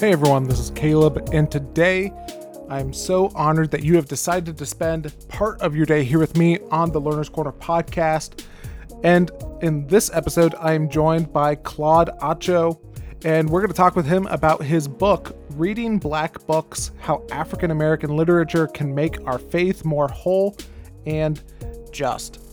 Hey everyone, this is Caleb, and today I'm so honored that you have decided to spend part of your day here with me on the Learner's Corner podcast. And in this episode, I am joined by Claude Atcho, and we're going to talk with him about his book, Reading Black Books How African American Literature Can Make Our Faith More Whole and Just.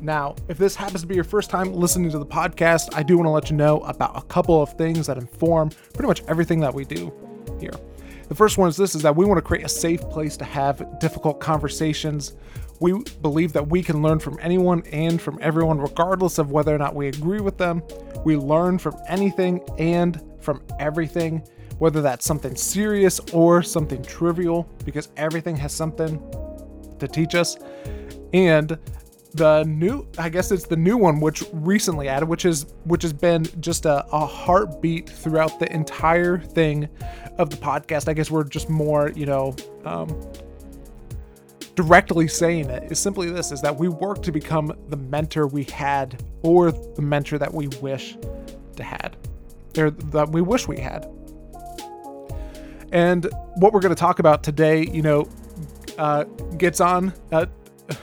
Now, if this happens to be your first time listening to the podcast, I do want to let you know about a couple of things that inform pretty much everything that we do here. The first one is this is that we want to create a safe place to have difficult conversations. We believe that we can learn from anyone and from everyone regardless of whether or not we agree with them. We learn from anything and from everything, whether that's something serious or something trivial because everything has something to teach us. And the new i guess it's the new one which recently added which is which has been just a, a heartbeat throughout the entire thing of the podcast. I guess we're just more you know um, directly saying it is simply this is that we work to become the mentor we had or the mentor that we wish to had or that we wish we had. And what we're going to talk about today you know uh, gets on uh,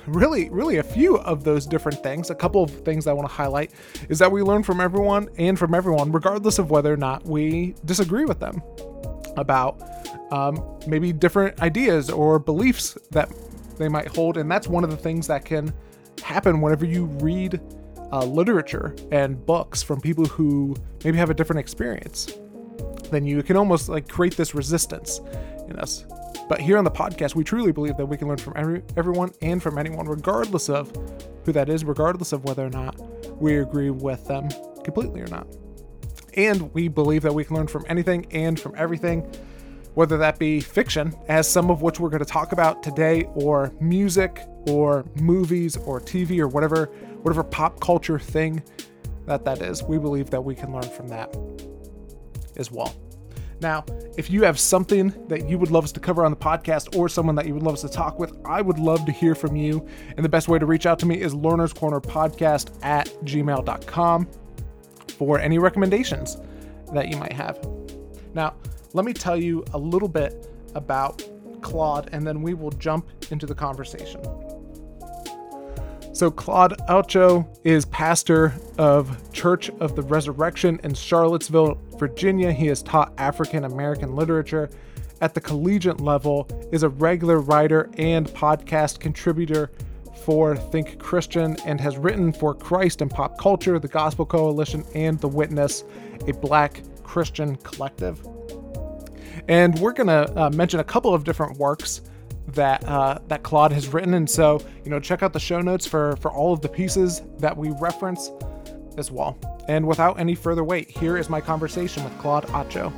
really, really a few of those different things. A couple of things I want to highlight is that we learn from everyone and from everyone, regardless of whether or not we disagree with them about um, maybe different ideas or beliefs that they might hold. And that's one of the things that can happen whenever you read uh, literature and books from people who maybe have a different experience. Then you can almost like create this resistance in us. But here on the podcast, we truly believe that we can learn from every, everyone and from anyone, regardless of who that is, regardless of whether or not we agree with them completely or not. And we believe that we can learn from anything and from everything, whether that be fiction, as some of which we're going to talk about today, or music, or movies, or TV, or whatever, whatever pop culture thing that that is. We believe that we can learn from that as well. Now, if you have something that you would love us to cover on the podcast or someone that you would love us to talk with, I would love to hear from you. And the best way to reach out to me is learnerscornerpodcast corner podcast at gmail.com for any recommendations that you might have. Now, let me tell you a little bit about Claude, and then we will jump into the conversation. So, Claude Atcho is pastor of Church of the Resurrection in Charlottesville, Virginia. He has taught African American literature at the collegiate level, is a regular writer and podcast contributor for Think Christian, and has written for Christ and Pop Culture, the Gospel Coalition, and The Witness, a black Christian collective. And we're going to uh, mention a couple of different works that uh, that Claude has written. And so, you know, check out the show notes for for all of the pieces that we reference as well. And without any further wait, here is my conversation with Claude Atcho.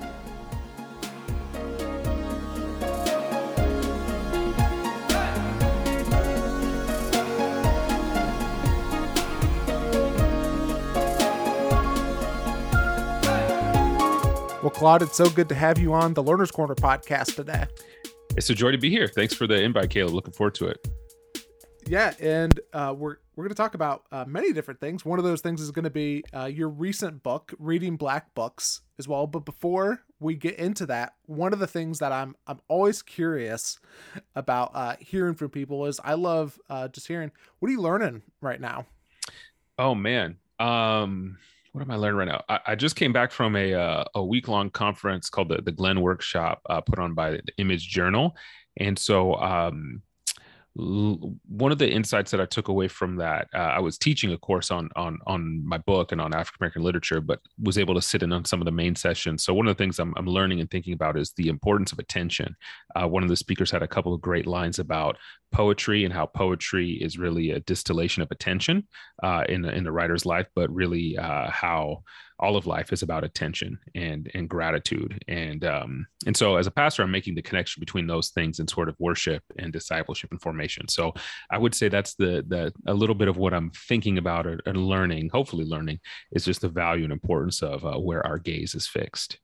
Well, Claude, it's so good to have you on the Learner's Corner podcast today. It's a joy to be here. Thanks for the invite, Caleb. Looking forward to it. Yeah, and uh, we're we're going to talk about uh, many different things. One of those things is going to be uh, your recent book, reading black books, as well. But before we get into that, one of the things that I'm I'm always curious about uh, hearing from people is I love uh, just hearing what are you learning right now. Oh man, um, what am I learning right now? I, I just came back from a uh, a week long conference called the the Glen Workshop, uh, put on by the Image Journal, and so um, one of the insights that I took away from that, uh, I was teaching a course on on on my book and on African American literature, but was able to sit in on some of the main sessions. So one of the things I'm, I'm learning and thinking about is the importance of attention. Uh, one of the speakers had a couple of great lines about poetry and how poetry is really a distillation of attention uh, in in the writer's life, but really uh, how all of life is about attention and and gratitude. And um and so as a pastor i'm making the connection between those things and sort of worship and discipleship and formation. So i would say that's the the a little bit of what i'm thinking about and learning hopefully learning is just the value and importance of uh, where our gaze is fixed.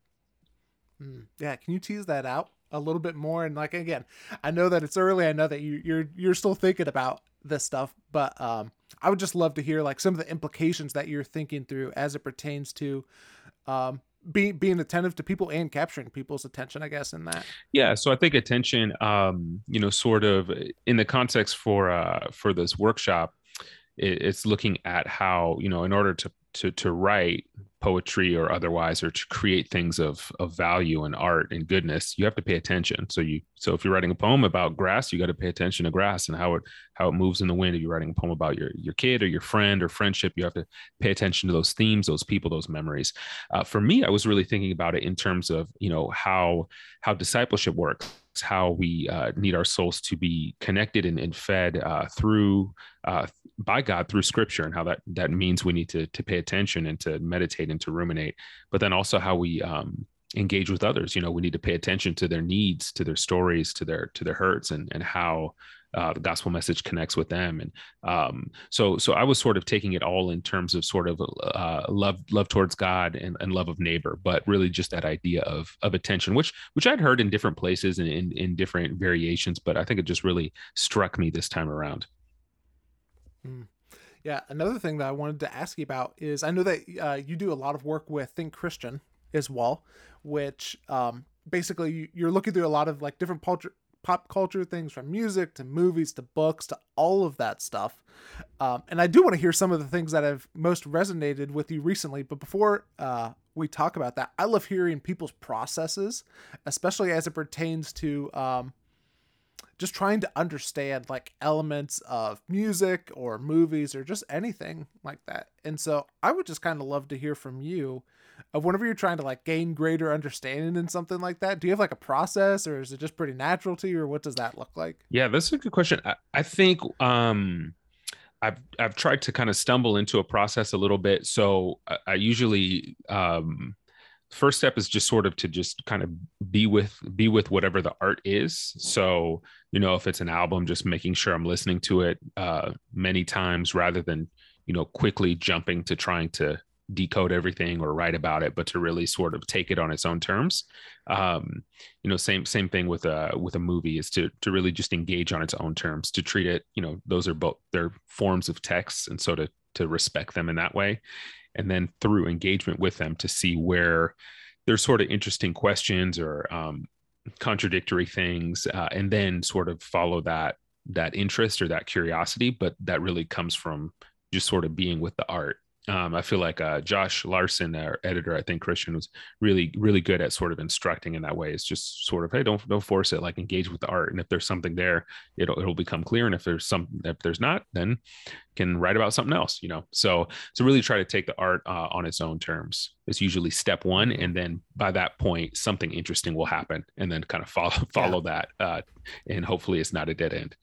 Mm, yeah can you tease that out a little bit more? And like again i know that it's early. I know that you, you're you're still thinking about this stuff but um I would just love to hear like some of the implications that you're thinking through as it pertains to um, being being attentive to people and capturing people's attention i guess in that. Yeah so i think attention um you know sort of in the context for uh for this workshop it, it's looking at how you know in order to to to write poetry or otherwise or to create things of of value and art and goodness you have to pay attention. So you so if you're writing a poem about grass you got to pay attention to grass and how it how it moves in the wind. If you're writing a poem about your your kid or your friend or friendship you have to pay attention to those themes those people those memories. Uh, for me i was really thinking about it in terms of you know how how discipleship works how we uh, need our souls to be connected and, and fed uh, through uh, by God through Scripture, and how that that means we need to to pay attention and to meditate and to ruminate, but then also how we um, engage with others. You know, we need to pay attention to their needs, to their stories, to their to their hurts, and and how uh, the gospel message connects with them. And um, so, so I was sort of taking it all in terms of sort of uh, love, love towards God and, and, love of neighbor, but really just that idea of of attention, which which I'd heard in different places and in, in different variations, but I think it just really struck me this time around. Mm. Yeah, another thing that I wanted to ask you about is I know that uh, you do a lot of work with Think Christian as well, which um, basically you're looking through a lot of like different culture, pop culture things from music to movies to books to all of that stuff. Um, and I do want to hear some of the things that have most resonated with you recently. But before uh, we talk about that, I love hearing people's processes, especially as it pertains to um, just trying to understand like elements of music or movies or just anything like that. And so I would just kind of love to hear from you of whenever you're trying to like gain greater understanding in something like that do you have like a process or is it just pretty natural to you or what does that look like yeah that's a good question i, I think um I've I've tried to kind of stumble into a process a little bit. So I, I, usually um, first step is just sort of to just kind of be with be with whatever the art is. So you know if it's an album, just making sure I'm listening to it uh, many times rather than you know quickly jumping to trying to decode everything or write about it, but to really sort of take it on its own terms. Um, you know, same same thing with a with a movie is to to really just engage on its own terms, to treat it. You know, those are both they're forms of text, and so to to respect them in that way, and then through engagement with them to see where there's sort of interesting questions or um, contradictory things, uh, and then sort of follow that that interest or that curiosity, but that really comes from just sort of being with the art um, I feel like uh, Josh Larsen, our editor, I think Christian was really, really good at sort of instructing in that way. It's just sort of, hey, don't don't force it. Like engage with the art, and if there's something there, it'll it'll become clear. And if there's some, if there's not, then can write about something else. You know, so so really try to take the art uh, on its own terms. It's usually step one, and then by that point, something interesting will happen, and then kind of follow follow yeah. that, uh, and hopefully, it's not a dead end.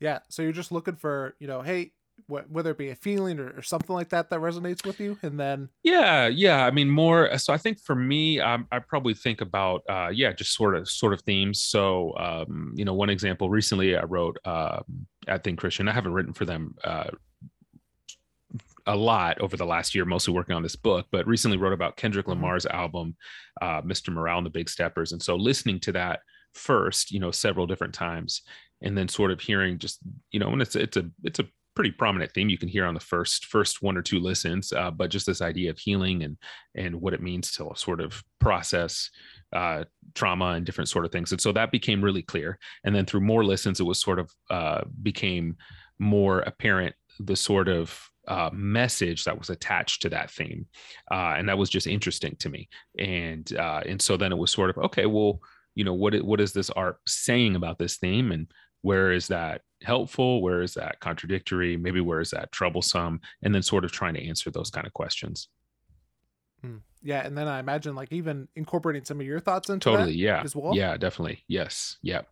Yeah. So you're just looking for, you know, hey, whether it be a feeling or, or, something like that that resonates with you and then yeah yeah i mean more so i think for me um, i probably think about uh, yeah just sort of sort of themes so um, you know one example recently i wrote uh, at think christian i haven't written for them uh, a lot over the last year, mostly working on this book, but recently wrote about Kendrick mm-hmm. Lamar's album, uh, Mr. Morale and the Big Steppers. And so listening to that first, you know, several different times, and then sort of hearing just, you know, and it's it's a it's a pretty prominent theme you can hear on the first first one or two listens uh, but just this idea of healing and and what it means to sort of process uh, trauma and different sort of things. And so that became really clear. And then through more listens it was sort of uh, became more apparent the sort of uh, message that was attached to that theme, uh, and that was just interesting to me. And uh, and so then it was sort of okay, well, you know, what what is this art saying about this theme, and where is that helpful? Where is that contradictory? Maybe where is that troublesome? And then sort of trying to answer those kind of questions. Hmm. yeah and then i imagine like even incorporating some of your thoughts into totally yeah. as well. Yeah definitely. Yes yeah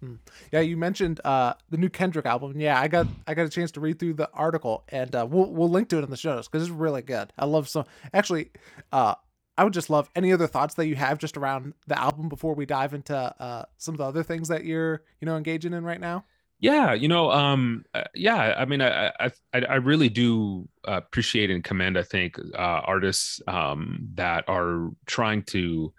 hmm. yeah you mentioned uh the new kendrick album. Yeah i got i got a chance to read through the article and uh we'll, we'll link to it in the show notes because it's really good. I love so actually uh I would just love any other thoughts that you have just around the album before we dive into uh, some of the other things that you're, you know, engaging in right now. Yeah, you know, um, uh, yeah, I mean, I, I, I really do appreciate and commend, I think, uh, artists um, that are trying to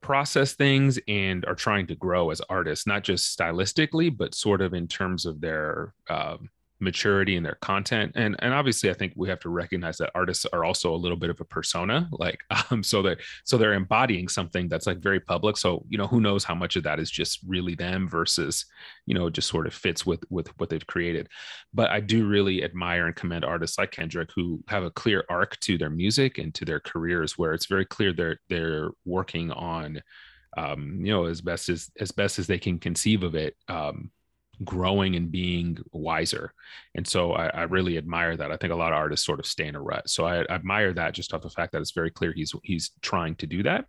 process things and are trying to grow as artists, not just stylistically, but sort of in terms of their, uh, maturity in their content and and obviously i think we have to recognize that artists are also a little bit of a persona like um so they're so they're embodying something that's like very public so you know who knows how much of that is just really them versus you know just sort of fits with with what they've created. But i do really admire and commend artists like kendrick who have a clear arc to their music and to their careers where it's very clear they're they're working on um you know as best as as best as they can conceive of it um growing and being wiser. And so I, I, really admire that. I think a lot of artists sort of stay in a rut. So I, I admire that just off the fact that it's very clear he's he's trying to do that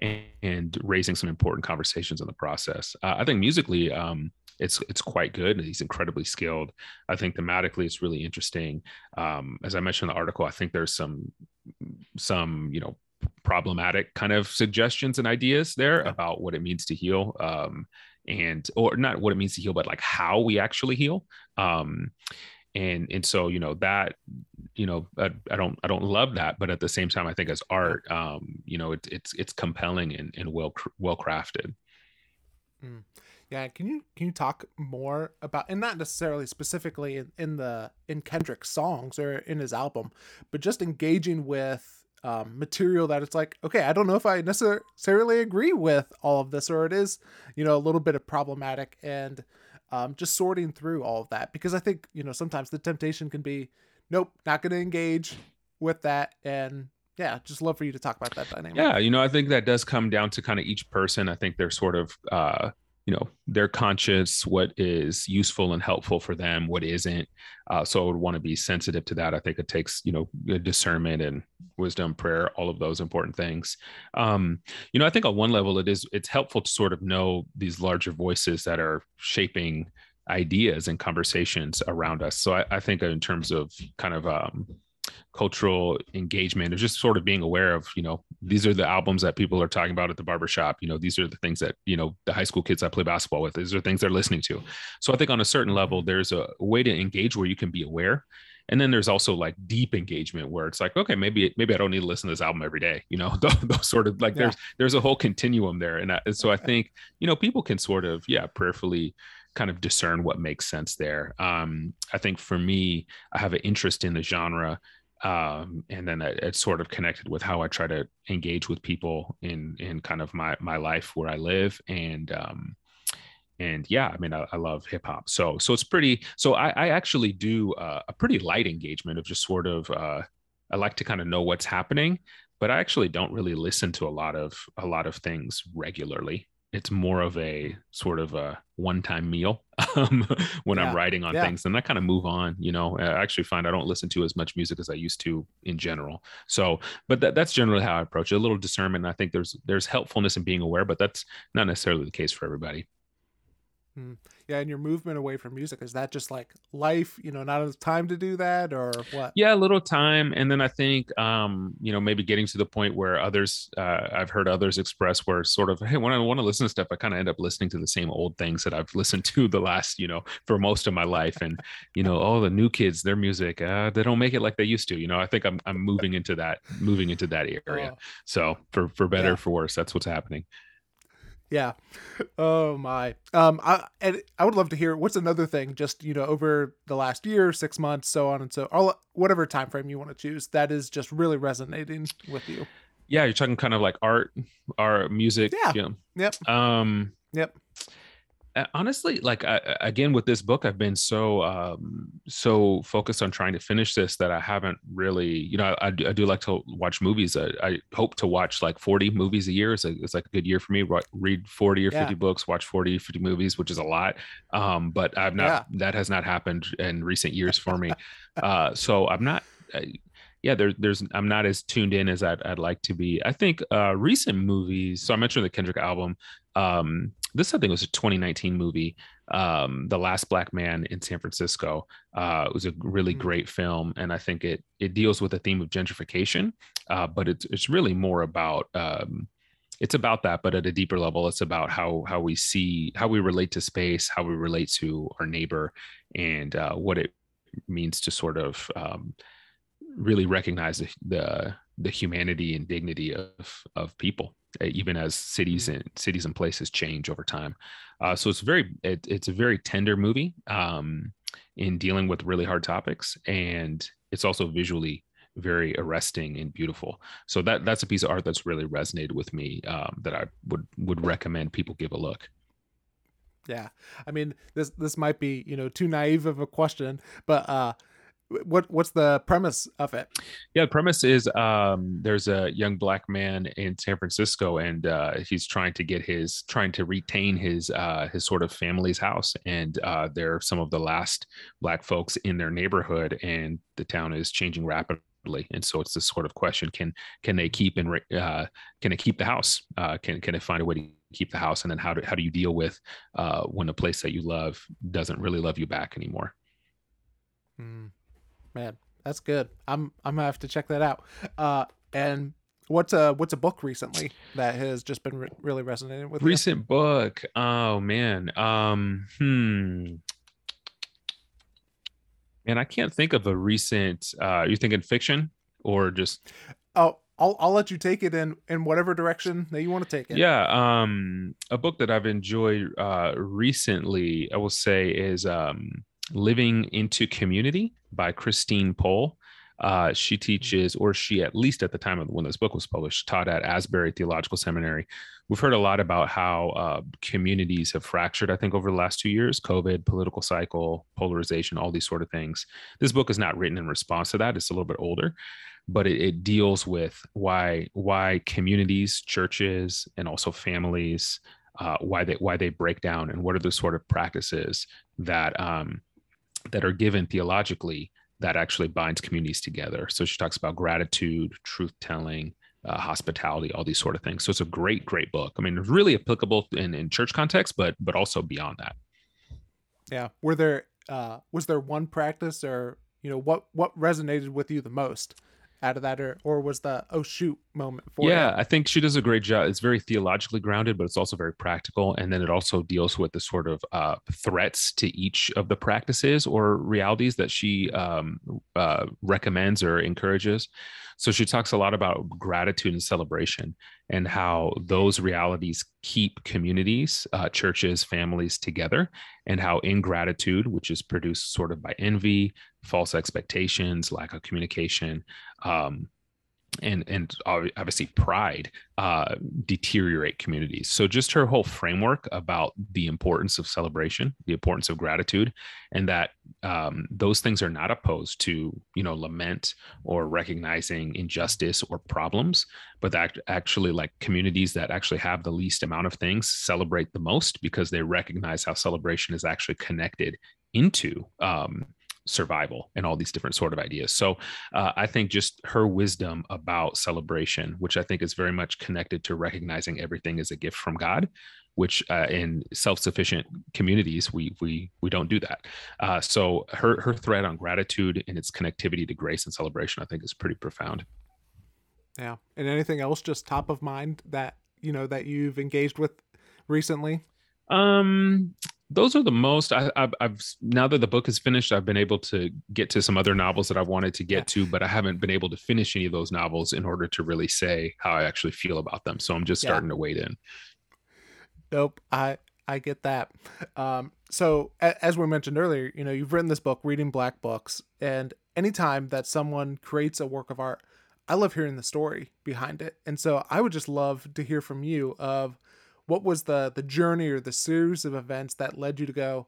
and, and raising some important conversations in the process. Uh, I think musically, um, it's it's quite good. He's incredibly skilled. I think thematically, it's really interesting. Um, as I mentioned in the article, I think there's some some you know problematic kind of suggestions and ideas there about what it means to heal. Um, and or not what it means to heal but like how we actually heal um and and so you know that you know I, I, don't i don't love that but at the same time i think as art um you know it, it's it's compelling and, and well well crafted mm. yeah can you can you talk more about and not necessarily specifically in, in the in kendrick's songs or in his album but just engaging with um, material that it's like, okay, I don't know if I necessarily agree with all of this, or it is, you know, a little bit of problematic, and um, just sorting through all of that because I think you know sometimes the temptation can be, nope, not going to engage with that, and yeah, just love for you to talk about that dynamic. Yeah, you know, I think that does come down to kind of each person. I think they're sort of uh, you know they're conscious what is useful and helpful for them what isn't. Uh, so i would want to be sensitive to that. I think it takes you know discernment and wisdom prayer all of those important things. Um, you know i think on one level it is it's helpful to sort of know these larger voices that are shaping ideas and conversations around us. So i, I think in terms of kind of um, cultural engagement or just sort of being aware of you know these are the albums that people are talking about at the barbershop. You know these are the things that you know the high school kids i play basketball with these are things they're listening to. So i think on a certain level there's a way to engage where you can be aware. And then there's also like deep engagement where it's like okay maybe maybe i don't need to listen to this album every day you know those, those sort of like yeah. there's there's a whole continuum there. And, I, and so i think you know people can sort of yeah prayerfully kind of discern what makes sense there. Um i think for me i have an interest in the genre um, and then it, it's sort of connected with how I try to engage with people in in kind of my my life where I live. And um, and yeah, I mean I, I love hip hop. So so it's pretty so I, I actually do uh, a pretty light engagement of just sort of uh, I like to kind of know what's happening but I actually don't really listen to a lot of a lot of things regularly it's more of a sort of a one-time meal um, when yeah. I'm writing on yeah. things, and I kind of move on. You know, I actually find I don't listen to as much music as I used to in general. So, but that, that's generally how I approach it. A little discernment. I think there's there's helpfulness in being aware, but that's not necessarily the case for everybody. Hmm yeah and your movement away from music is that just like life you know not enough time to do that or what yeah a little time and then i think um you know maybe getting to the point where others uh, i've heard others express where sort of hey when i want to listen to stuff i kind of end up listening to the same old things that i've listened to the last you know for most of my life and you know all the new kids their music uh, they don't make it like they used to you know i think i'm, I'm moving into that moving into that area oh. so for for better yeah. for worse that's what's happening yeah. Oh my. Um. I and I would love to hear what's another thing. Just you know, over the last year, six months, so on and so, all whatever time frame you want to choose, that is just really resonating with you. Yeah, you're talking kind of like art, art, music. Yeah. You know. Yep. Um. Yep. Uh, honestly like I, again with this book i've been so um so focused on trying to finish this that i haven't really you know i, I do like to watch movies I, I, hope to watch like 40 movies a year it's, a, it's like a good year for me read 40 or 50 yeah. books watch 40 50 movies which is a lot um but i've not yeah. that has not happened in recent years for me uh so i'm not I, yeah, there, there's I'm not as tuned in as I'd, I'd like to be. I think uh, recent movies. So I mentioned the Kendrick album. Um, this I think was a 2019 movie, um, The Last Black Man in San Francisco. Uh, it was a really mm-hmm. great film, and I think it it deals with the theme of gentrification, uh, but it's it's really more about um, it's about that, but at a deeper level, it's about how how we see how we relate to space, how we relate to our neighbor, and uh, what it means to sort of um, really recognize the, the the humanity and dignity of of people even as cities mm-hmm. and cities and places change over time. Uh, so it's very it, it's a very tender movie. Um, in dealing with really hard topics, and it's also visually very arresting and beautiful. So that that's a piece of art that's really resonated with me um, that I would would recommend people give a look. Yeah, I mean this this might be you know too naive of a question, but uh, what what's the premise of it? Yeah the premise is um there's a young black man in san francisco and uh he's trying to get his trying to retain his uh his sort of family's house. And uh they're some of the last black folks in their neighborhood and the town is changing rapidly. And so it's this sort of question can can they keep and uh, can they keep the house? Uh, can can they find a way to keep the house? And then how do how do you deal with uh, when a place that you love doesn't really love you back anymore? Mm man, that's good. I'm I'm gonna have to check that out. Uh, and what's a what's a book recently that has just been re- really resonating with recent you? book? Oh man, um, hmm. And I can't think of a recent. Uh, you thinking fiction or just? Oh, I'll I'll let you take it in in whatever direction that you want to take it. Yeah, um, a book that I've enjoyed uh, recently, I will say, is um, Living into Community by Christine Pohl. Uh, she teaches, or she at least at the time of when this book was published, taught at Asbury Theological Seminary. We've heard a lot about how uh, communities have fractured, I think, over the last two years COVID, political cycle, polarization, all these sort of things. This book is not written in response to that, it's a little bit older. But it, it deals with why why communities, churches, and also families, uh, why they why they break down, and what are the sort of practices that um, that are given theologically that actually binds communities together. So she talks about gratitude, truth telling, uh, hospitality, all these sort of things. So it's a great, great book. I mean, it's really applicable in, in church context, but but also beyond that. Yeah. Were there uh, was there one practice or you know what what resonated with you the most? Out of that or or was the oh shoot moment for you? yeah i think she does a great job. It's very theologically grounded but it's also very practical. And then it also deals with the sort of uh, threats to each of the practices or realities that she um, uh, recommends or encourages. So she talks a lot about gratitude and celebration and how those realities keep communities, uh, churches, families together, and how ingratitude, which is produced sort of by envy, false expectations, lack of communication, um, and and obviously pride uh, deteriorate communities. So just her whole framework about the importance of celebration, the importance of gratitude, and that um, those things are not opposed to you know lament or recognizing injustice or problems, but that actually like communities that actually have the least amount of things celebrate the most because they recognize how celebration is actually connected into um, survival and all these different sort of ideas. So uh, I think just her wisdom about celebration, which I think is very much connected to recognizing everything as a gift from God, which uh, in self-sufficient communities we we we don't do that. Uh, so her her thread on gratitude and its connectivity to grace and celebration, I think, is pretty profound. Yeah, and anything else just top of mind that you know that you've engaged with recently? Um, those are the most I, have I've now that the book is finished i've been able to get to some other novels that i wanted to get to but i haven't been able to finish any of those novels in order to really say how i actually feel about them. So i'm just starting yeah. to wade in. Nope i i get that. Um so as we mentioned earlier you know you've written this book reading black books and anytime that someone creates a work of art i love hearing the story behind it. And so i would just love to hear from you of what was the the journey or the series of events that led you to go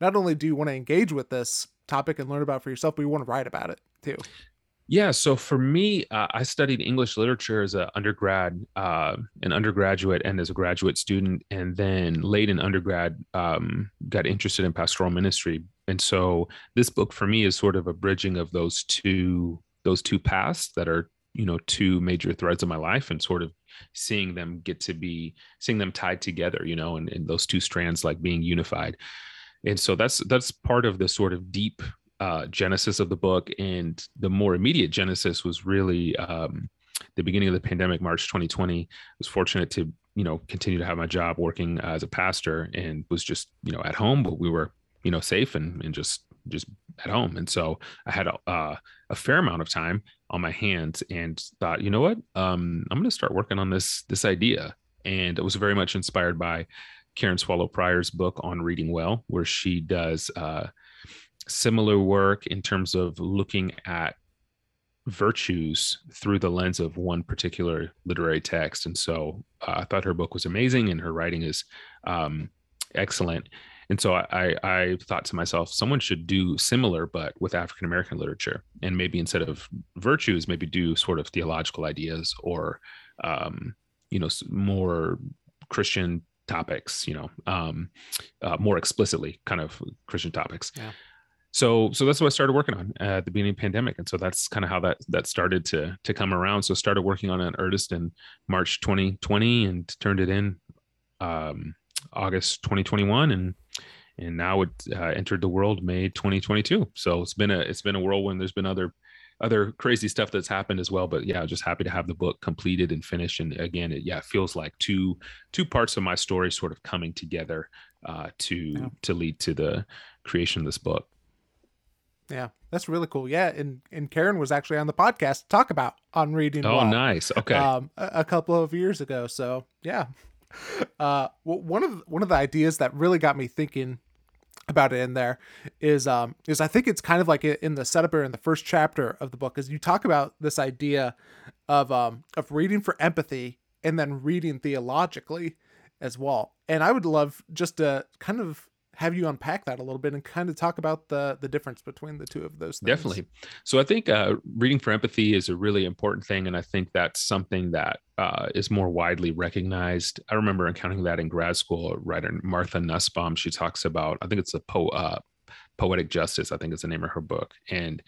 not only do you want to engage with this topic and learn about for yourself but you want to write about it too? Yeah so for me uh, i studied english literature as an undergrad uh, an undergraduate and as a graduate student and then late in undergrad um, got interested in pastoral ministry. And so this book for me is sort of a bridging of those two those two paths that are you know two major threads of my life and sort of seeing them get to be seeing them tied together you know and, and those two strands like being unified. And so that's that's part of the sort of deep uh, genesis of the book. And the more immediate genesis was really um, the beginning of the pandemic march 2020 I was fortunate to you know continue to have my job working as a pastor and was just you know at home but we were you know safe and, and just just at home. And so i had a, uh, a fair amount of time on my hands and thought you know what um, i'm going to start working on this this idea and it was very much inspired by karen swallow prior's book on reading well where she does uh, similar work in terms of looking at virtues through the lens of one particular literary text. And so uh, I thought her book was amazing and her writing is um, excellent. And so I, I thought to myself, someone should do similar, but with African American literature, and maybe instead of virtues, maybe do sort of theological ideas or, um, you know, more Christian topics, you know, um, uh, more explicitly kind of Christian topics. Yeah so so that's what I started working on at the beginning of the pandemic, and so that's kind of how that that started to to come around. So started working on an artist in March 2020 and turned it in um, August 2021, and and now it uh, entered the world May 2022. So it's been a it's been a whirlwind. There's been other other crazy stuff that's happened as well but yeah just happy to have the book completed and finished and again it yeah it feels like two two parts of my story sort of coming together uh to yeah. to lead to the creation of this book yeah, that's really cool. Yeah, and and Karen was actually on the podcast to talk about on reading. Oh, nice. Okay. Um, a, a, couple of years ago. So yeah, uh, one of one of the ideas that really got me thinking about it in there is um is I think it's kind of like in the setup or in the first chapter of the book is you talk about this idea of um of reading for empathy and then reading theologically as well. And I would love just to kind of have you unpack that a little bit and kind of talk about the the difference between the two of those things. Definitely. So I think uh, reading for empathy is a really important thing, and I think that's something that uh, is more widely recognized. I remember encountering that in grad school. Writer Martha Nussbaum, she talks about. I think it's a po- uh, poetic justice. I think is the name of her book, and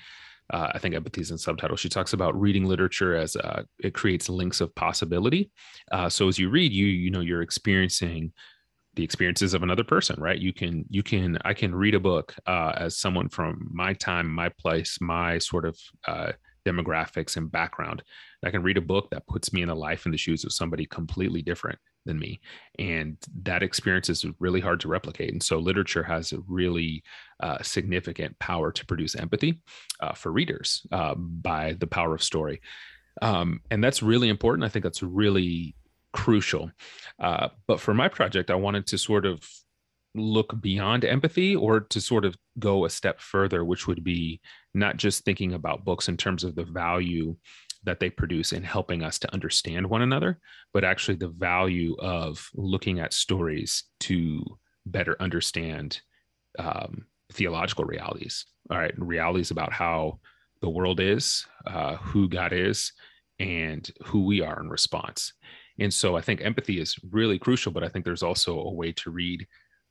uh, I think empathy is in subtitle. She talks about reading literature as uh, it creates links of possibility. Uh, so as you read, you you know you're experiencing the experiences of another person right? You can you can i can read a book uh, as someone from my time my place my sort of uh, demographics and background. I can read a book that puts me in the life and the shoes of somebody completely different than me. And that experience is really hard to replicate. And so literature has a really uh, significant power to produce empathy uh, for readers uh, by the power of story. Um, and that's really important. I think that's really crucial. Uh, but for my project, I wanted to sort of look beyond empathy or to sort of go a step further, which would be not just thinking about books in terms of the value that they produce in helping us to understand one another, but actually the value of looking at stories to better understand um, theological realities. All right, realities about how the world is, uh, who God is, and who we are in response. And so I think empathy is really crucial, but I think there's also a way to read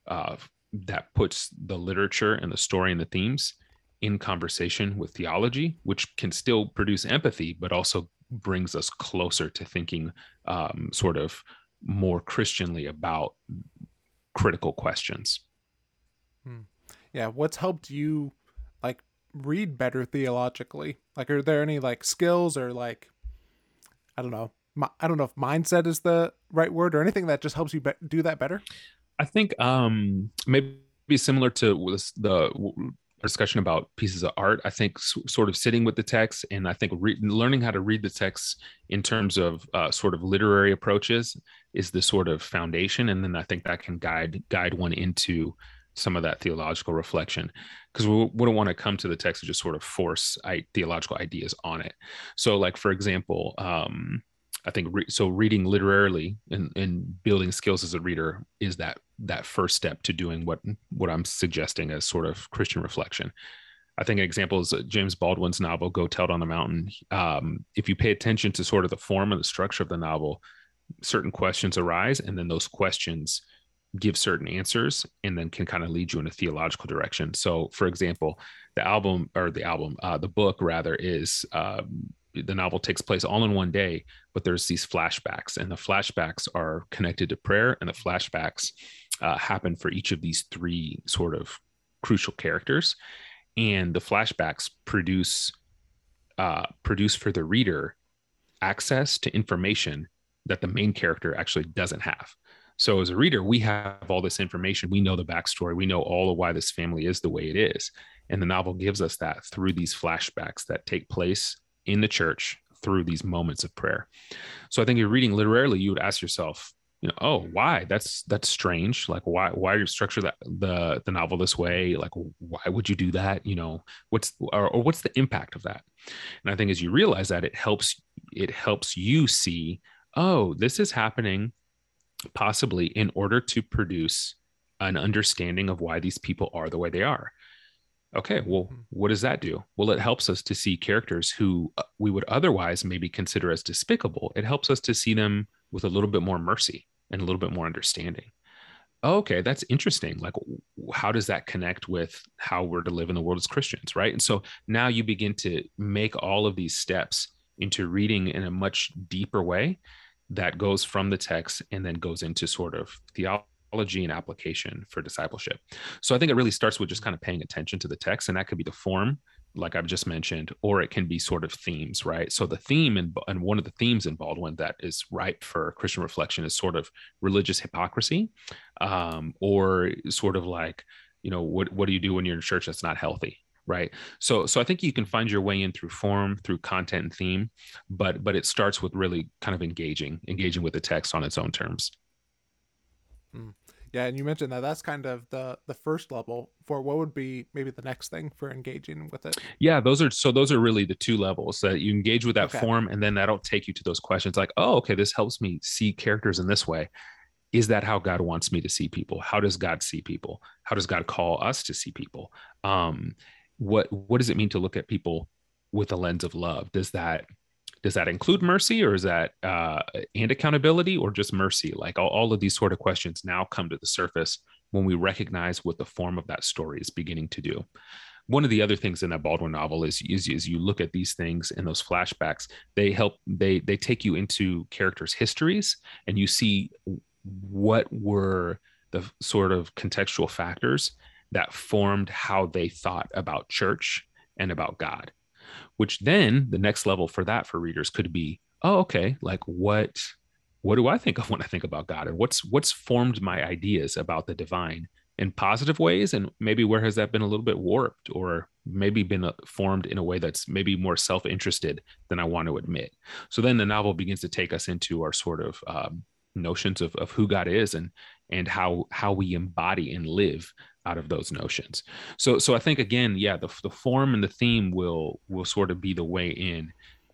uh, that puts the literature and the story and the themes in conversation with theology, which can still produce empathy, but also brings us closer to thinking um, sort of more Christianly about critical questions. Hmm. Yeah. What's helped you like read better theologically? Like, are there any like skills or like, I don't know, I don't know if mindset is the right word or anything that just helps you be- do that better. I think um, maybe similar to the discussion about pieces of art. I think sort of sitting with the text and I think re- learning how to read the text in terms of uh, sort of literary approaches is the sort of foundation, and then I think that can guide guide one into some of that theological reflection because we wouldn't want to come to the text and just sort of force I, theological ideas on it. So, like for example, um, I think re- so. Reading literarily and, and building skills as a reader is that that first step to doing what what I'm suggesting as sort of Christian reflection. I think an example is James Baldwin's novel "Go Tell on the Mountain." Um, if you pay attention to sort of the form and the structure of the novel, certain questions arise, and then those questions give certain answers, and then can kind of lead you in a theological direction. So, for example, the album or the album, uh, the book rather is um, the novel takes place all in one day, but there's these flashbacks, and the flashbacks are connected to prayer, and the flashbacks uh, happen for each of these three sort of crucial characters, and the flashbacks produce uh, produce for the reader access to information that the main character actually doesn't have. So as a reader, we have all this information. We know the backstory. We know all of why this family is the way it is. And the novel gives us that through these flashbacks that take place in the church through these moments of prayer. So I think you're reading literarily, you would ask yourself, you know oh why? That's that's strange. Like why why are you structure that the the novel this way? Like why would you do that? You know what's or, or what's the impact of that? And i think as you realize that it helps it helps you see oh this is happening possibly in order to produce an understanding of why these people are the way they are okay well hmm. what does that do well it helps us to see characters who uh, we would otherwise maybe consider as despicable it helps us to see them with a little bit more mercy and a little bit more understanding. Okay, that's interesting. Like, how does that connect with how we're to live in the world as Christians, right? And so now you begin to make all of these steps into reading in a much deeper way that goes from the text and then goes into sort of theology and application for discipleship. So I think it really starts with just kind of paying attention to the text, and that could be the form like I've just mentioned, or it can be sort of themes, right? So the theme and and one of the themes in Baldwin that is ripe for Christian reflection is sort of religious hypocrisy, um, or sort of like, you know, what what do you do when you're in church that's not healthy, right? So so I think you can find your way in through form, through content and theme, but but it starts with really kind of engaging, engaging with the text on its own terms. Mm. Yeah, and you mentioned that that's kind of the the first level for what would be maybe the next thing for engaging with it. Yeah, those are so those are really the two levels that you engage with that okay. form and then that'll take you to those questions like, "Oh, okay, this helps me see characters in this way." Is that how God wants me to see people? How does God see people? How does God call us to see people? Um what what does it mean to look at people with a lens of love? Does that does that include mercy or is that uh, and accountability or just mercy? Like all, all of these sort of questions now come to the surface when we recognize what the form of that story is beginning to do. One of the other things in that baldwin novel is, is, is you look at these things in those flashbacks they help they they take you into characters histories and you see what were the sort of contextual factors that formed how they thought about church and about god which then the next level for that for readers could be oh okay like what what do i think of when i think about god? And what's what's formed my ideas about the divine in positive ways? And maybe where has that been a little bit warped or maybe been uh, formed in a way that's maybe more self-interested than i want to admit? So then the novel begins to take us into our sort of um, notions of, of who god is and and how how we embody and live out of those notions. So so I think again, yeah, the the form and the theme will will sort of be the way in,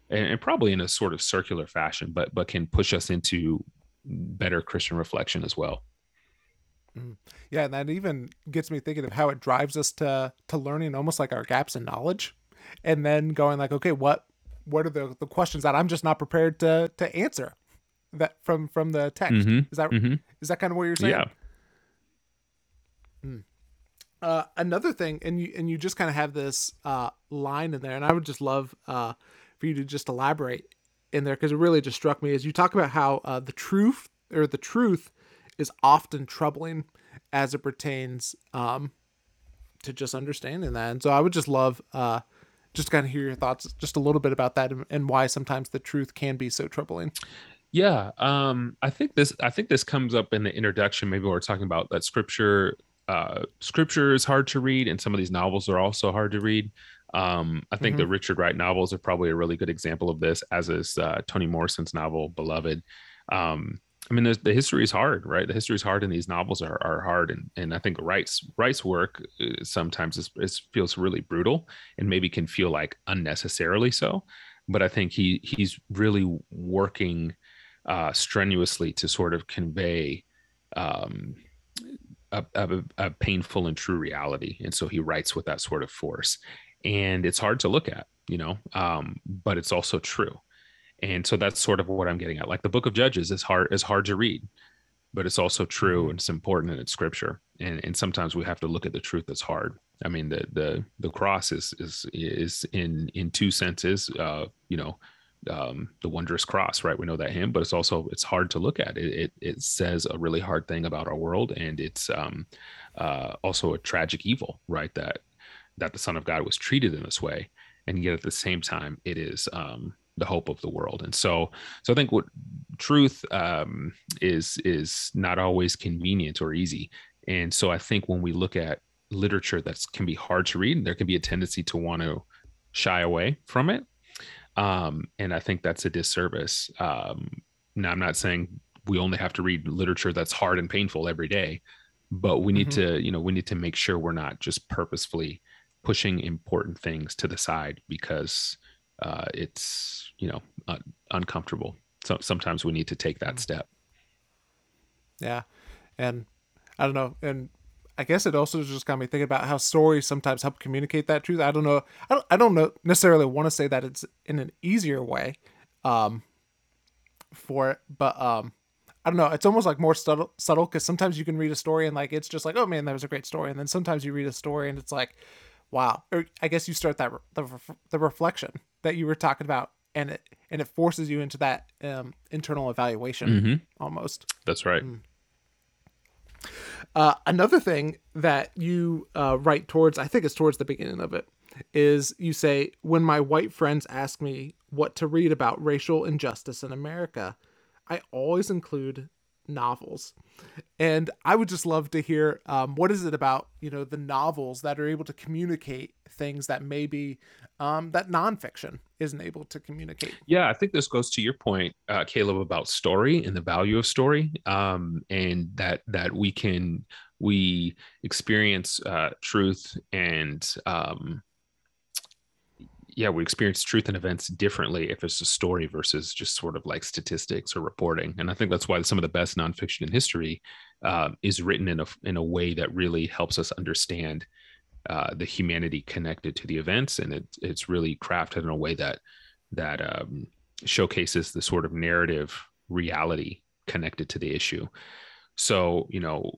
and, and probably in a sort of circular fashion, but but can push us into better Christian reflection as well. Mm. Yeah, and that even gets me thinking of how it drives us to to learning almost like our gaps in knowledge, and then going like, okay, what what are the, the questions that I'm just not prepared to to answer that from from the text? Mm-hmm. Is that mm-hmm. is that kind of what you're saying? Yeah. Mm. Uh, another thing, and you and you just kind of have this uh, line in there, and I would just love uh, for you to just elaborate in there because it really just struck me as you talk about how uh, the truth or the truth is often troubling as it pertains um, to just understanding that. And so I would just love uh, just kind of hear your thoughts just a little bit about that and, and why sometimes the truth can be so troubling. Yeah, um, I think this. I think this comes up in the introduction. Maybe we're talking about that scripture uh, scripture is hard to read, and some of these novels are also hard to read. Um, I think mm-hmm. the Richard Wright novels are probably a really good example of this, as is uh, Toni Morrison's novel Beloved. Um, I mean, the history is hard, right? The history is hard, and these novels are, are hard. And, and I think Wright's Wright's work uh, sometimes is, is, feels really brutal, and maybe can feel like unnecessarily so. But I think he he's really working uh, strenuously to sort of convey um, a, a, a painful and true reality. And so he writes with that sort of force. And it's hard to look at, you know, um, but it's also true. And so that's sort of what I'm getting at. Like the book of Judges is hard is hard to read, but it's also true mm-hmm. and it's important and it's scripture. And and sometimes we have to look at the truth that's hard. I mean, the the the cross is is is in in two senses, uh, you know, um, the wondrous cross, right? We know that hymn, but it's also it's hard to look at. It it, it says a really hard thing about our world, and it's um, uh, also a tragic evil, right? That that the Son of God was treated in this way, and yet at the same time, it is um, the hope of the world. And so, so I think what truth um, is is not always convenient or easy. And so I think when we look at literature that can be hard to read, and there can be a tendency to want to shy away from it um, and I think that's a disservice. Um, now, I'm not saying we only have to read literature that's hard and painful every day but we need mm-hmm. to you know we need to make sure we're not just purposefully pushing important things to the side because uh, it's you know un- uncomfortable so sometimes we need to take that mm-hmm. step yeah and i don't know and I guess it also just got me thinking about how stories sometimes help communicate that truth. I don't know. I don't, I don't know necessarily want to say that it's in an easier way, um, for it, but um, I don't know. It's almost like more subtle, subtle because sometimes you can read a story and like it's just like, oh man, that was a great story, and then sometimes you read a story and it's like, wow. Or I guess you start that the the reflection that you were talking about, and it and it forces you into that um, internal evaluation mm-hmm. almost. That's right. Mm. Uh, another thing that you uh, write towards, I think it's towards the beginning of it, is you say, When my white friends ask me what to read about racial injustice in America, I always include novels. And i would just love to hear um, what is it about you know the novels that are able to communicate things that maybe um, that nonfiction isn't able to communicate? Yeah i think this goes to your point uh, caleb about story and the value of story um, and that that we can we experience uh, truth and um, yeah, we experience truth and events differently if it's a story versus just sort of like statistics or reporting. And I think that's why some of the best nonfiction in history uh, is written in a in a way that really helps us understand uh, the humanity connected to the events, and it, it's really crafted in a way that that um, showcases the sort of narrative reality connected to the issue. So, you know,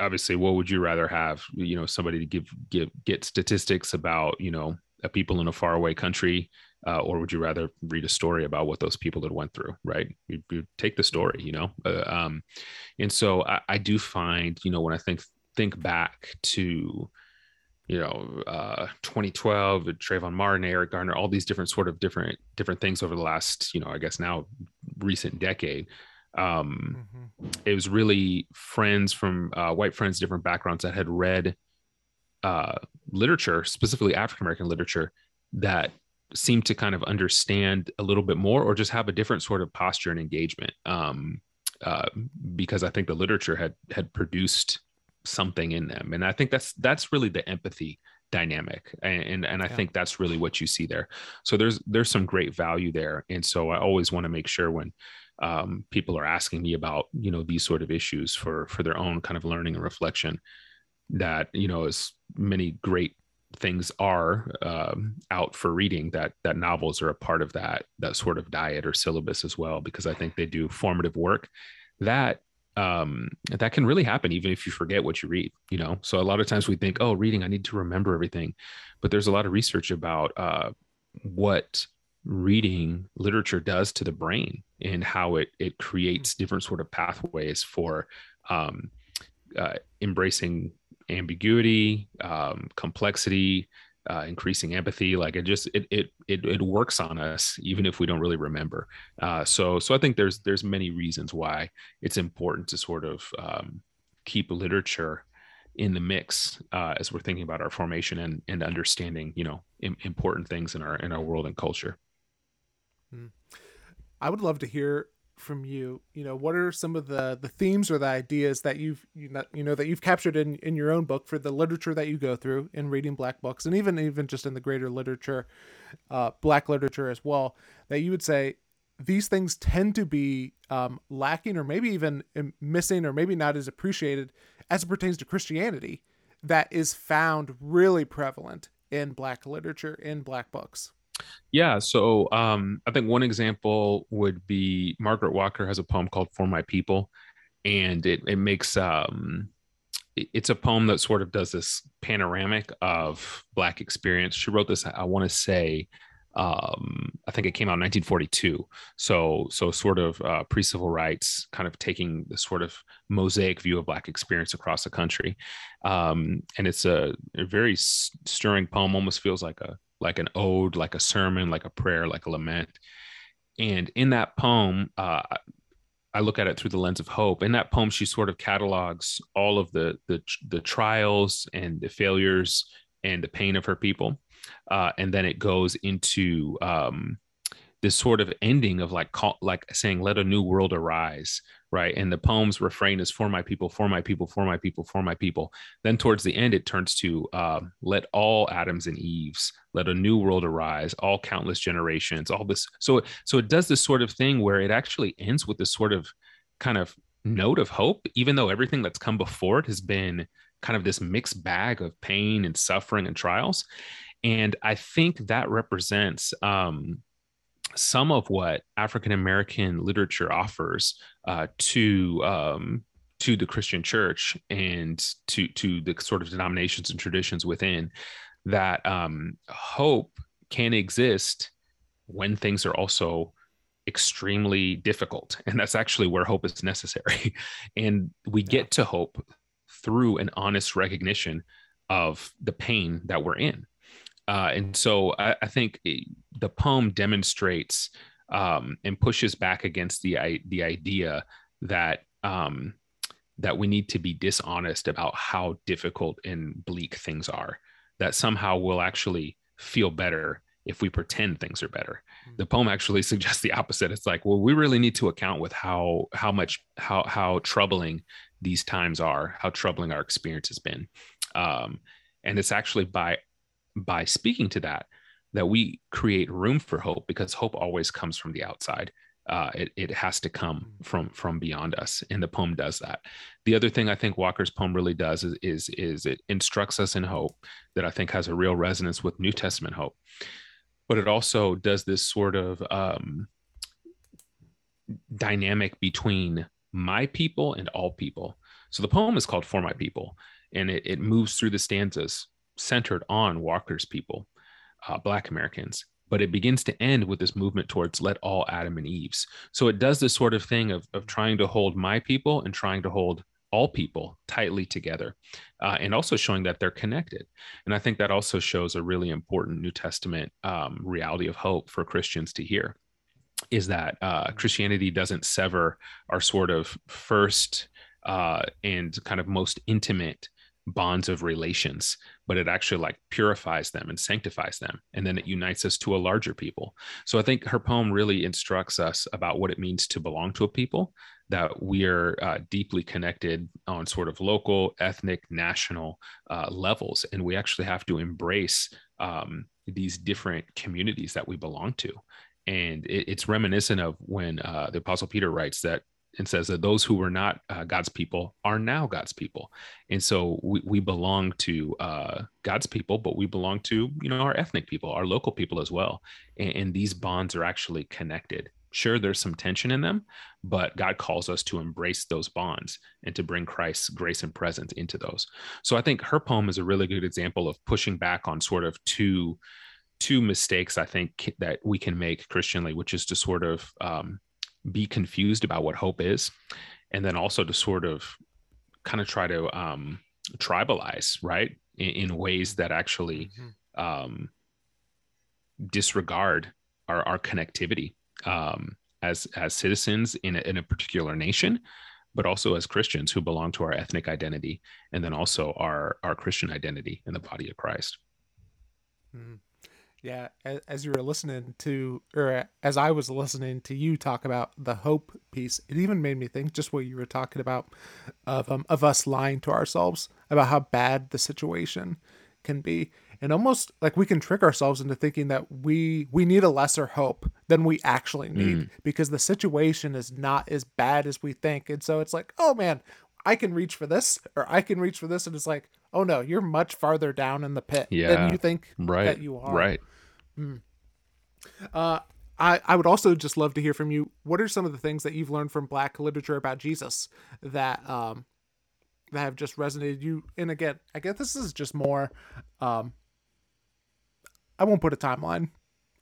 obviously, what would you rather have? You know, somebody to give give get statistics about you know people in a faraway country uh, or would you rather read a story about what those people had went through right you, you take the story you know uh, um, and so I, I, do find you know when i think think back to you know uh, 2012 trayvon martin eric garner all these different sort of different different things over the last you know i guess now recent decade um, mm-hmm. it was really friends from uh, white friends different backgrounds that had read uh, literature, specifically African American literature, that seem to kind of understand a little bit more or just have a different sort of posture and engagement. Um, uh, because I think the literature had had produced something in them, and I think that's that's really the empathy dynamic, and and, and I yeah. think that's really what you see there. So there's there's some great value there, and so I always want to make sure when um, people are asking me about you know these sort of issues for for their own kind of learning and reflection that you know as many great things are um, out for reading that that novels are a part of that that sort of diet or syllabus as well because i think they do formative work that um that can really happen even if you forget what you read you know? So a lot of times we think oh reading i need to remember everything. But there's a lot of research about uh what reading literature does to the brain and how it it creates different sort of pathways for um uh, embracing ambiguity, um, complexity, uh, increasing empathy. Like it just it, it it it works on us even if we don't really remember. Uh, so so I think there's there's many reasons why it's important to sort of um, keep literature in the mix uh, as we're thinking about our formation and and understanding you know Im- important things in our in our world and culture. Hmm. I would love to hear from you. You know what are some of the the themes or the ideas that you've you know, you know that you've captured in in your own book for the literature that you go through in reading black books and even even just in the greater literature uh, black literature as well that you would say these things tend to be um, lacking or maybe even missing or maybe not as appreciated as it pertains to christianity that is found really prevalent in black literature in black books yeah. So um, I think one example would be Margaret Walker has a poem called For My People. And it, it makes, um, it's a poem that sort of does this panoramic of Black experience. She wrote this, I want to say, um, I think it came out in 1942. So, so sort of uh, pre-civil rights, kind of taking the sort of mosaic view of Black experience across the country. Um, and it's a, a very stirring poem. Almost feels like a like an ode, like a sermon, like a prayer, like a lament. And in that poem, uh, I look at it through the lens of hope. In that poem, she sort of catalogs all of the the, the trials and the failures and the pain of her people, uh, and then it goes into um, this sort of ending of like call, like saying let a new world arise right? And the poem's refrain is for my people for my people for my people for my people. Then towards the end it turns to uh, let all adams and eves let a new world arise all countless generations all this. So so it does this sort of thing where it actually ends with this sort of kind of note of hope even though everything that's come before it has been kind of this mixed bag of pain and suffering and trials. And i think that represents um, some of what African American literature offers uh, to um, to the Christian Church and to to the sort of denominations and traditions within that um, hope can exist when things are also extremely difficult. And that's actually where hope is necessary. And we get to hope through an honest recognition of the pain that we're in uh, and so I, I, think the poem demonstrates um, and pushes back against the the idea that um, that we need to be dishonest about how difficult and bleak things are. That somehow we'll actually feel better if we pretend things are better. Mm-hmm. The poem actually suggests the opposite. It's like, well, we really need to account with how how much how how troubling these times are, how troubling our experience has been. Um, and it's actually by by speaking to that that we create room for hope because hope always comes from the outside. Uh, it, it has to come mm. from from beyond us and the poem does that. The other thing i think walker's poem really does is is, is it instructs us in hope that i think has a real resonance with new testament hope. But it also does this sort of um, dynamic between my people and all people. So the poem is called for my people and it, it moves through the stanzas centered on Walker's people, uh, Black Americans. But it begins to end with this movement towards let all Adam and Eve's. So it does this sort of thing of, of trying to hold my people and trying to hold all people tightly together uh, and also showing that they're connected. And I think that also shows a really important New Testament um, reality of hope for Christians to hear is that uh, Christianity doesn't sever our sort of first uh, and kind of most intimate bonds of relations but it actually like purifies them and sanctifies them and then it unites us to a larger people. So i think her poem really instructs us about what it means to belong to a people that we are uh, deeply connected on sort of local ethnic national uh, levels and we actually have to embrace um, these different communities that we belong to. And it, it's reminiscent of when uh, the apostle peter writes that and says that those who were not uh, God's people are now God's people. And so we, we belong to uh, God's people, but we belong to, you know, our ethnic people, our local people as well. And, and these bonds are actually connected. Sure, there's some tension in them, but God calls us to embrace those bonds and to bring Christ's grace and presence into those. So I think her poem is a really good example of pushing back on sort of two two mistakes I think that we can make Christianly, which is to sort of um, be confused about what hope is and then also to sort of kind of try to um, tribalize right in, in, ways that actually mm-hmm. um, disregard our, our connectivity um, as as citizens in a, in a particular nation but also as christians who belong to our ethnic identity and then also our our christian identity in the body of christ mm-hmm. Yeah, as you were listening to, or as I was listening to you talk about the hope piece, it even made me think just what you were talking about of um, of us lying to ourselves about how bad the situation can be, and almost like we can trick ourselves into thinking that we we need a lesser hope than we actually need mm. because the situation is not as bad as we think, and so it's like, oh man, I can reach for this, or I can reach for this, and it's like, oh no, you're much farther down in the pit yeah, than you think right, that you are. Right. Mm. Uh, I, I would also just love to hear from you. What are some of the things that you've learned from Black literature about Jesus that um, that have just resonated you? And again, I guess this is just more. Um, I won't put a timeline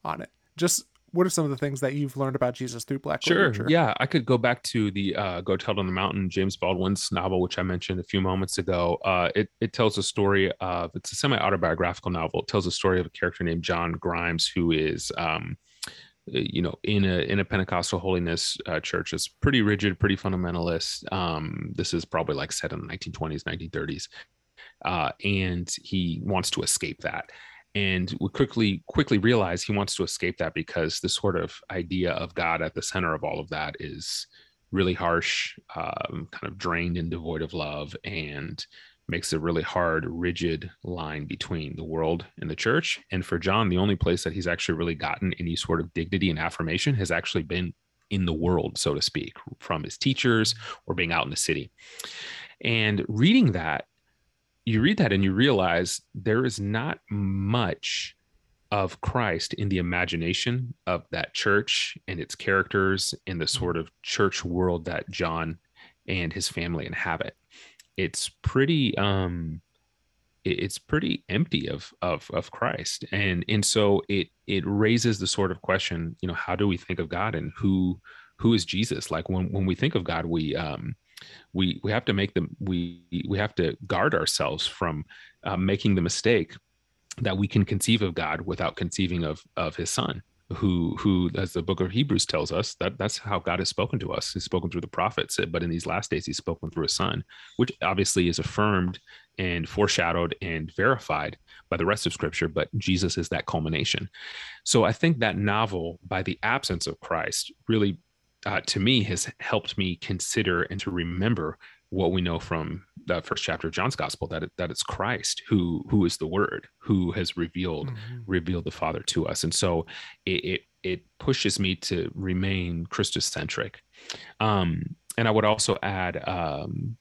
on it. Just what are some of the things that you've learned about Jesus through Black sure. literature? Yeah, I could go back to the uh, Go Tell on the Mountain, James Baldwin's novel, which I mentioned a few moments ago. Uh, it, it tells a story of, it's a semi autobiographical novel. It tells a story of a character named John Grimes, who is, um, you know, in a in a Pentecostal holiness uh, church. It's pretty rigid, pretty fundamentalist. Um, this is probably like set in the 1920s, 1930s. Uh, and he wants to escape that and we quickly quickly realize he wants to escape that because the sort of idea of God at the center of all of that is really harsh, um, kind of drained and devoid of love, and makes a really hard, rigid line between the world and the church. And for John, the only place that he's actually really gotten any sort of dignity and affirmation has actually been in the world, so to speak, from his teachers or being out in the city. And reading that, you read that and you realize there is not much of Christ in the imagination of that church and its characters in the sort of church world that John and his family inhabit. It's pretty um it's pretty empty of of of Christ. And and so it it raises the sort of question, you know, how do we think of God and who who is Jesus? Like when when we think of God, we um we we have to make them we we have to guard ourselves from uh, making the mistake that we can conceive of God without conceiving of of His Son, who who as the Book of Hebrews tells us that that's how God has spoken to us. He's spoken through the prophets, but in these last days, He's spoken through His Son, which obviously is affirmed and foreshadowed and verified by the rest of Scripture. But Jesus is that culmination. So I think that novel, by the absence of Christ, really uh, to me has helped me consider and to remember what we know from the first chapter of John's gospel that it, that it's Christ who who is the word who has revealed mm-hmm. revealed the father to us and so it, it, it pushes me to remain Christocentric um and I would also add um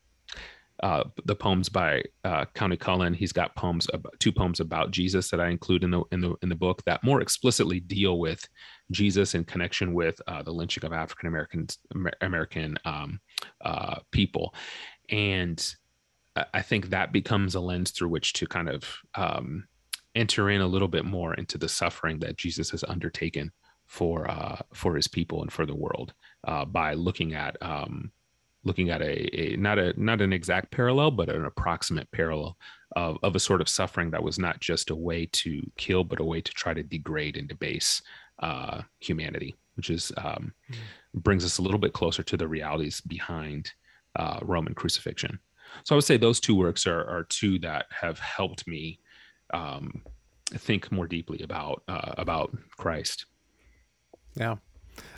uh, the poems by uh, Countee Cullen. He's got poems, about, two poems about Jesus that I include in the in the in the book that more explicitly deal with Jesus in connection with uh, the lynching of African Americans American um, uh, people, and I think that becomes a lens through which to kind of um, enter in a little bit more into the suffering that Jesus has undertaken for uh, for his people and for the world uh, by looking at um, looking at a, a, not a not an exact parallel but an approximate parallel of, of a sort of suffering that was not just a way to kill but a way to try to degrade and debase uh, humanity which is um, mm. brings us a little bit closer to the realities behind uh, roman crucifixion. So i would say those two works are, are two that have helped me um, think more deeply about uh, about christ. Yeah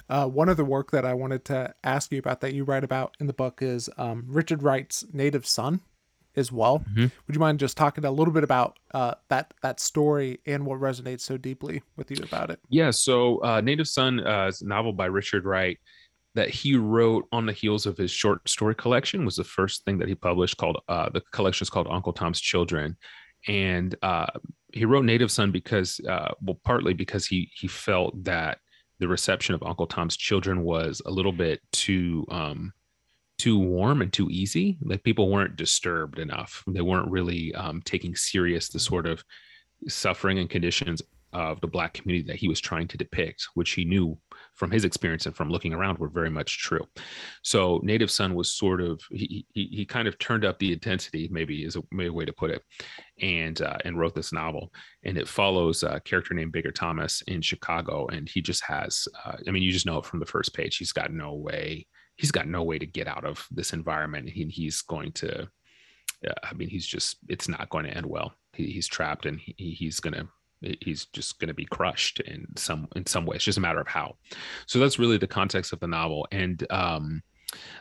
uh, one of the work that I wanted to ask you about that you write about in the book is um, Richard Wright's Native Son as well. Mm-hmm. Would you mind just talking a little bit about uh, that that story and what resonates so deeply with you about it? Yeah, so uh, Native Son uh, is a novel by Richard Wright that he wrote on the heels of his short story collection was the first thing that he published called uh, the collection is called Uncle Tom's Children, and uh, he wrote Native Son because uh, well partly because he he felt that the reception of Uncle Tom's Children was a little bit too um, too warm and too easy. Like people weren't disturbed enough. They weren't really um, taking serious the sort of suffering and conditions of the black community that he was trying to depict, which he knew from his experience and from looking around were very much true. So Native Son was sort of he he, he kind of turned up the intensity, maybe is a, maybe a way to put it, and uh, and wrote this novel. And it follows a character named Bigger Thomas in Chicago, and he just has uh, I mean you just know it from the first page. He's got no way he's got no way to get out of this environment. He, he's going to I mean he's just it's not going to end well. He, he's trapped and he, he's going to he's just going to be crushed in some in some way. It's just a matter of how. So that's really the context of the novel. And um,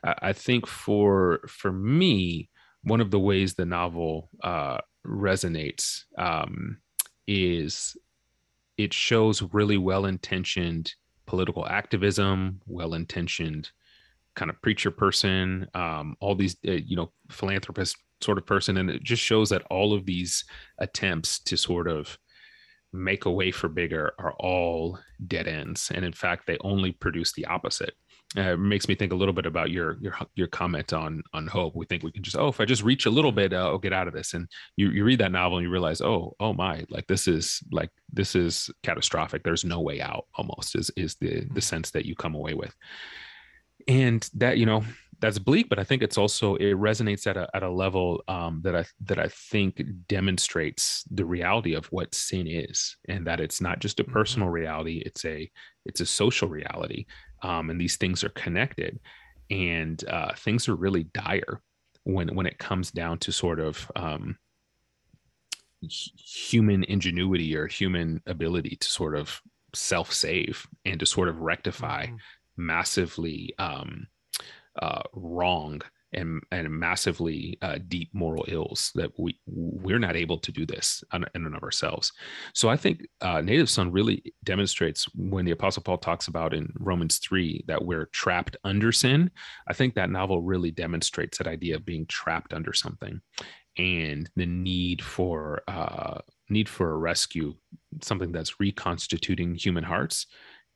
I, think for for me one of the ways the novel uh, resonates um, is it shows really well intentioned political activism well intentioned kind of preacher person um, all these uh, you know philanthropist sort of person. And it just shows that all of these attempts to sort of make a way for Bigger are all dead ends. And in fact they only produce the opposite. Uh, it makes me think a little bit about your your your comment on on hope. We think we can just oh if i just reach a little bit uh, i'll get out of this. And you you read that novel and you realize oh oh my like this is like this is catastrophic. There's no way out almost is is the the sense that you come away with. And that you know that's bleak, but I think it's also it resonates at a at a level um, that I that I think demonstrates the reality of what sin is, and that it's not just a mm-hmm. personal reality; it's a it's a social reality, um, and these things are connected, and uh, things are really dire when when it comes down to sort of um, human ingenuity or human ability to sort of self save and to sort of rectify mm-hmm. massively um, uh, wrong and and massively uh, deep moral ills that we we're not able to do this in and of ourselves. So I think uh, native son really demonstrates when the Apostle Paul talks about in Romans three that we're trapped under sin. I think that novel really demonstrates that idea of being trapped under something and the need for uh, need for a rescue, something that's reconstituting human hearts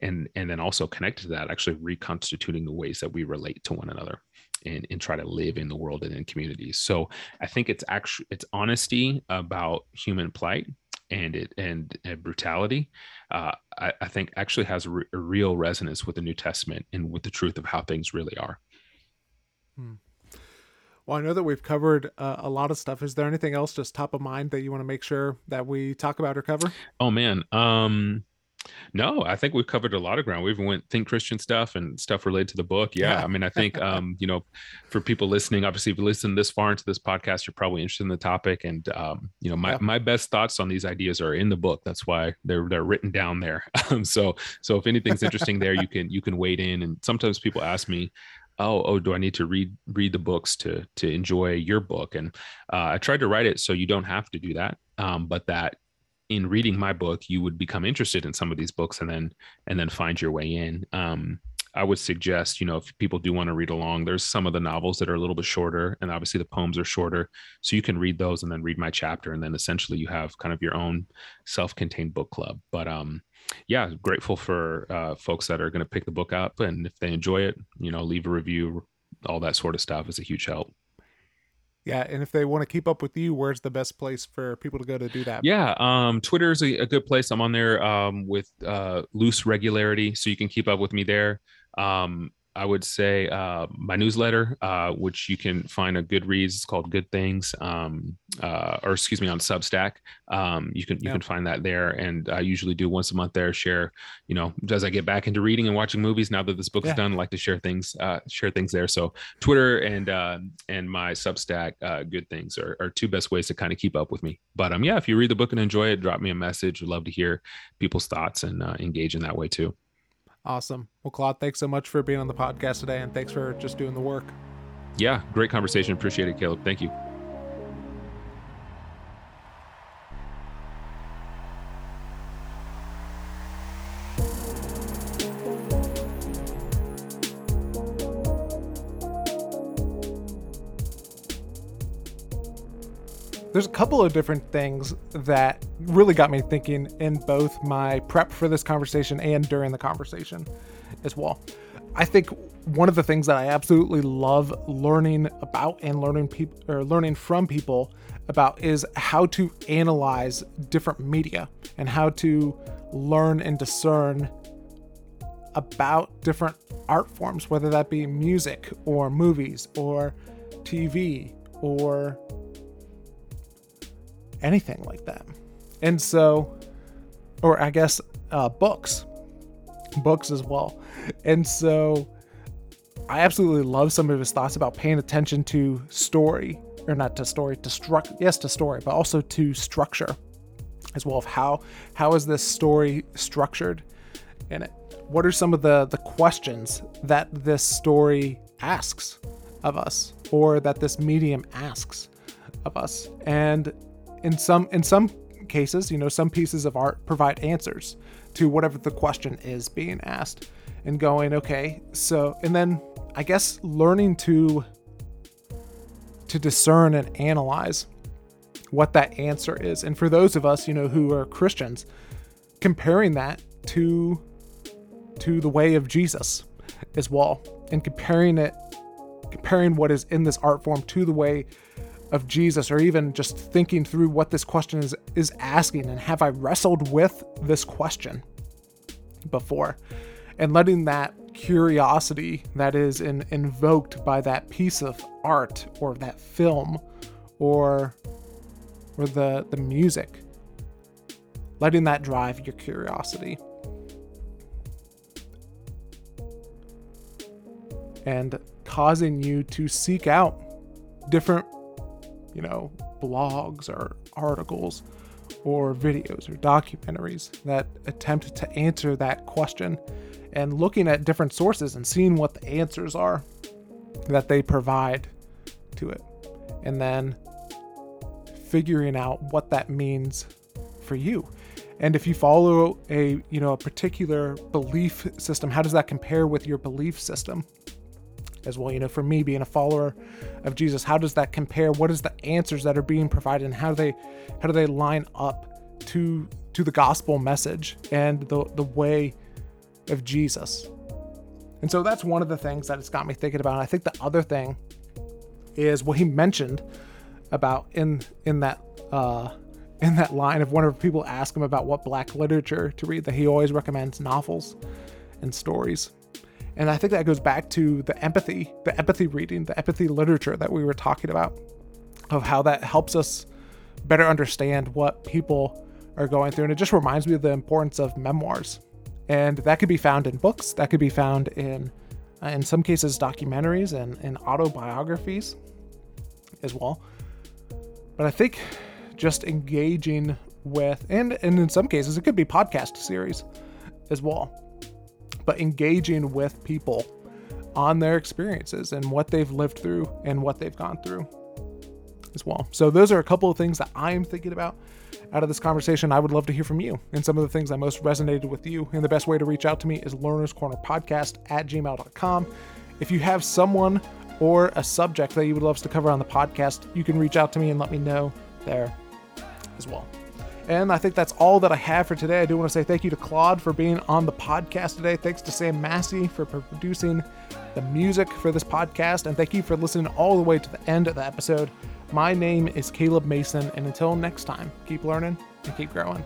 and and then also connected to that actually reconstituting the ways that we relate to one another and, and try to live in the world and in communities. So i think it's actually it's honesty about human plight and it and, and brutality uh, I, I, think actually has a, re- a, real resonance with the new testament and with the truth of how things really are. Hmm. well i know that we've covered uh, a lot of stuff. Is there anything else just top of mind that you want to make sure that we talk about or cover? Oh man um no, I think we've covered a lot of ground. We even went think Christian stuff and stuff related to the book. Yeah, yeah. I mean, I think um, you know, for people listening, obviously, if you listen this far into this podcast, you're probably interested in the topic. And um, you know, my yeah. my best thoughts on these ideas are in the book. That's why they're they're written down there. Um, so so if anything's interesting there, you can you can wade in. And sometimes people ask me, oh oh do i need to read read the books to to enjoy your book and uh, i tried to write it so you don't have to do that um, but that in reading my book you would become interested in some of these books and then and then find your way in. Um, i would suggest you know if people do want to read along there's some of the novels that are a little bit shorter and obviously the poems are shorter so you can read those and then read my chapter and then essentially you have kind of your own self-contained book club. But um yeah grateful for uh, folks that are going to pick the book up and if they enjoy it you know leave a review all that sort of stuff is a huge help yeah, and if they want to keep up with you, where's the best place for people to go to do that? Yeah, um, Twitter is a, a, good place. I'm on there um, with uh, loose regularity, so you can keep up with me there. Um, I would say uh, my newsletter, uh, which you can find a Goodreads. It's called Good Things, um, uh, or excuse me, on Substack. Um, you can you can find that there, and I usually do once a month there. Share, you know, as I get back into reading and watching movies. Now that this book's yeah. done, I like to share things, uh, share things there. So Twitter and uh, and my Substack, uh, Good Things, are, are two best ways to kind of keep up with me. But um, yeah, if you read the book and enjoy it, drop me a message. I'd love to hear people's thoughts and engage in that way too. Awesome. Well, Claude, thanks so much for being on the podcast today, and thanks for just doing the work. Yeah, great conversation. Appreciate it, Caleb. Thank you. There's a couple of different things that really got me thinking in both my prep for this conversation and during the conversation as well. I think one of the things that I absolutely love learning about and learning people or learning from people about is how to analyze different media and how to learn and discern about different art forms, whether that be music or movies or TV or anything like that. And so, or I guess uh, books, books as well. And so, I absolutely love some of his thoughts about paying attention to story, or not to story, to structure. Yes, to story, but also to structure, as well of how how is this story structured in it. What are some of the the questions that this story asks of us, or that this medium asks of us, and in some in some cases, you know, some pieces of art provide answers to whatever the question is being asked and going, okay, so and then I guess learning to to discern and analyze what that answer is. And for those of us, you know, who are Christians, comparing that to to the way of Jesus as well and comparing it comparing what is in this art form to the way of Jesus or even just thinking through what this question is is asking and have I wrestled with this question before? And letting that curiosity that is in, invoked by that piece of art or that film or or the the music letting that drive your curiosity. And causing you to seek out different you know, blogs or articles or videos or documentaries that attempt to answer that question and looking at different sources and seeing what the answers are that they provide to it. And then figuring out what that means for you. And if you follow a, you know, a particular belief system, how does that compare with your belief system? As well, you know, for me being a follower of Jesus, how does that compare? What is the answers that are being provided and how do they how do they line up to to the gospel message and the the way of Jesus? And so that's one of the things that it's got me thinking about. I think the other thing is what he mentioned about in in that uh, in that line of whenever people ask him about what black literature to read, that he always recommends novels and stories. And I think that goes back to the empathy, the empathy reading, the empathy literature that we were talking about, of how that helps us better understand what people are going through. And it just reminds me of the importance of memoirs. And that could be found in books, that could be found in, uh, in some cases, documentaries and, and autobiographies as well. But I think just engaging with, and, and in some cases, it could be podcast series as well, but engaging with people on their experiences and what they've lived through and what they've gone through as well. So, those are a couple of things that I'm thinking about out of this conversation. I would love to hear from you and some of the things that most resonated with you. And the best way to reach out to me is learners corner podcast at gmail.com. If you have someone or a subject that you would love us to cover on the podcast, you can reach out to me and let me know there as well. And I think that's all that I have for today. I do want to say thank you to Claude for being on the podcast today. Thanks to Sam Massey for producing the music for this podcast. And thank you for listening all the way to the end of the episode. My name is Caleb Mason. And until next time, keep learning and keep growing.